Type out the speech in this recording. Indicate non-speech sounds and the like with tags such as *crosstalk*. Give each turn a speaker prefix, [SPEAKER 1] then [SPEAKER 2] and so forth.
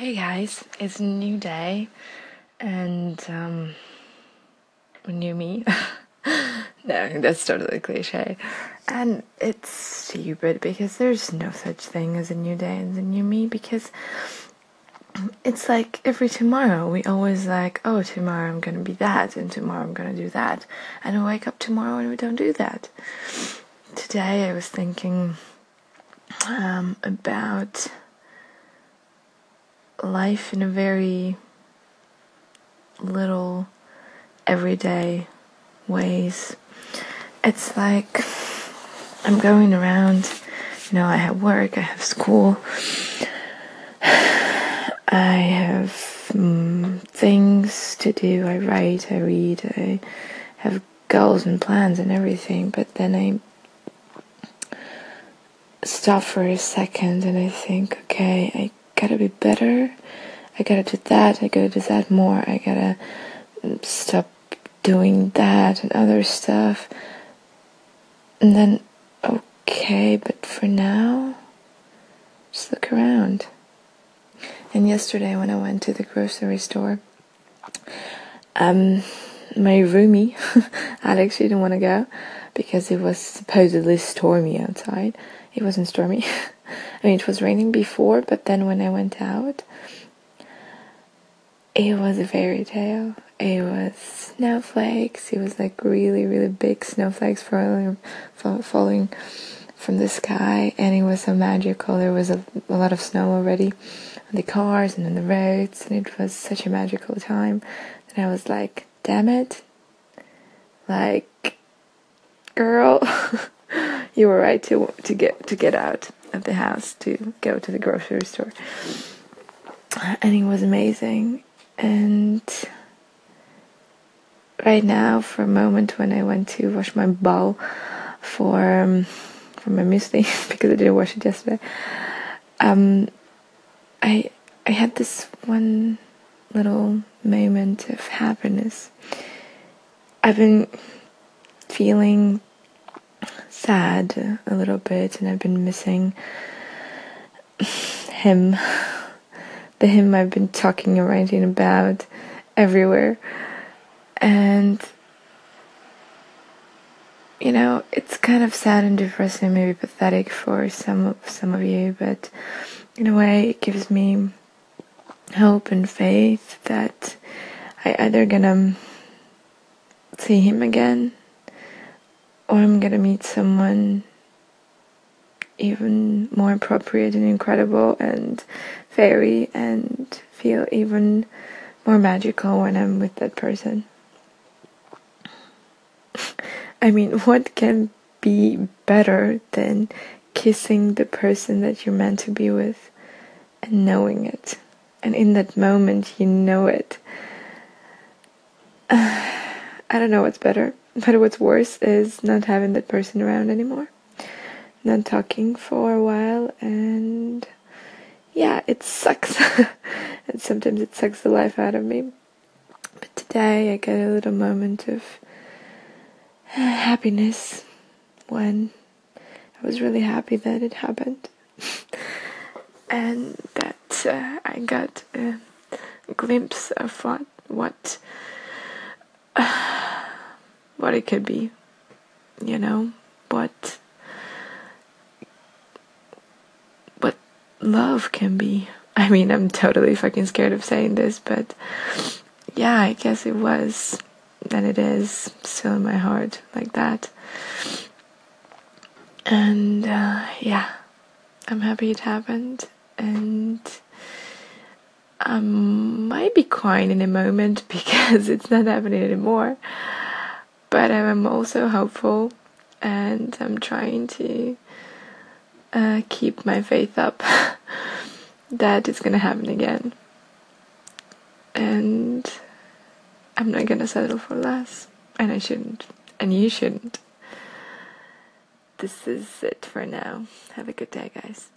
[SPEAKER 1] Hey guys, it's a new day and um new me. *laughs* no, that's totally cliche. And it's stupid because there's no such thing as a new day and a new me because it's like every tomorrow we always like, oh tomorrow I'm gonna be that and tomorrow I'm gonna do that and we wake up tomorrow and we don't do that. Today I was thinking um, about life in a very little everyday ways. It's like I'm going around, you know, I have work, I have school, I have um, things to do, I write, I read, I have goals and plans and everything, but then I stop for a second and I think, okay, I gotta be better. I gotta do that. I gotta do that more. I gotta stop doing that and other stuff. And then, okay, but for now, just look around. And yesterday, when I went to the grocery store, um, my roomie, *laughs* Alex, she didn't want to go because it was supposedly stormy outside. It wasn't stormy. *laughs* I mean, it was raining before, but then when I went out, it was a fairy tale. It was snowflakes. It was like really, really big snowflakes falling, falling from the sky, and it was so magical. There was a, a lot of snow already on the cars and on the roads, and it was such a magical time. And I was like, damn it. Like, girl, *laughs* you were right to to get to get out of the house to go to the grocery store. And it was amazing. And right now, for a moment, when I went to wash my bowl for um, for my muesli *laughs* because I didn't wash it yesterday, um, I I had this one little moment of happiness. I've been feeling sad a little bit, and I've been missing him, the him I've been talking and writing about everywhere. And you know, it's kind of sad and depressing, maybe pathetic for some of some of you, but in a way, it gives me hope and faith that I either gonna see him again or I'm gonna meet someone even more appropriate and incredible and fairy and feel even more magical when I'm with that person. *laughs* I mean, what can be better than kissing the person that you're meant to be with and knowing it? And in that moment, you know it. *sighs* I don't know what's better. *laughs* But what's worse is not having that person around anymore. Not talking for a while, and yeah, it sucks. *laughs* and sometimes it sucks the life out of me. But today I get a little moment of happiness when I was really happy that it happened. *laughs* and that uh, I got a glimpse of what what what it could be, you know, what what love can be. I mean, I'm totally fucking scared of saying this, but yeah, I guess it was and it is still in my heart like that. And uh, yeah, I'm happy it happened, and I might be crying in a moment *laughs* because it's not happening anymore but I'm also hopeful and I'm trying to uh, keep my faith up *laughs* that it's gonna happen again. And I'm not gonna settle for less, and I shouldn't, and you shouldn't. This is it for now. Have a good day, guys.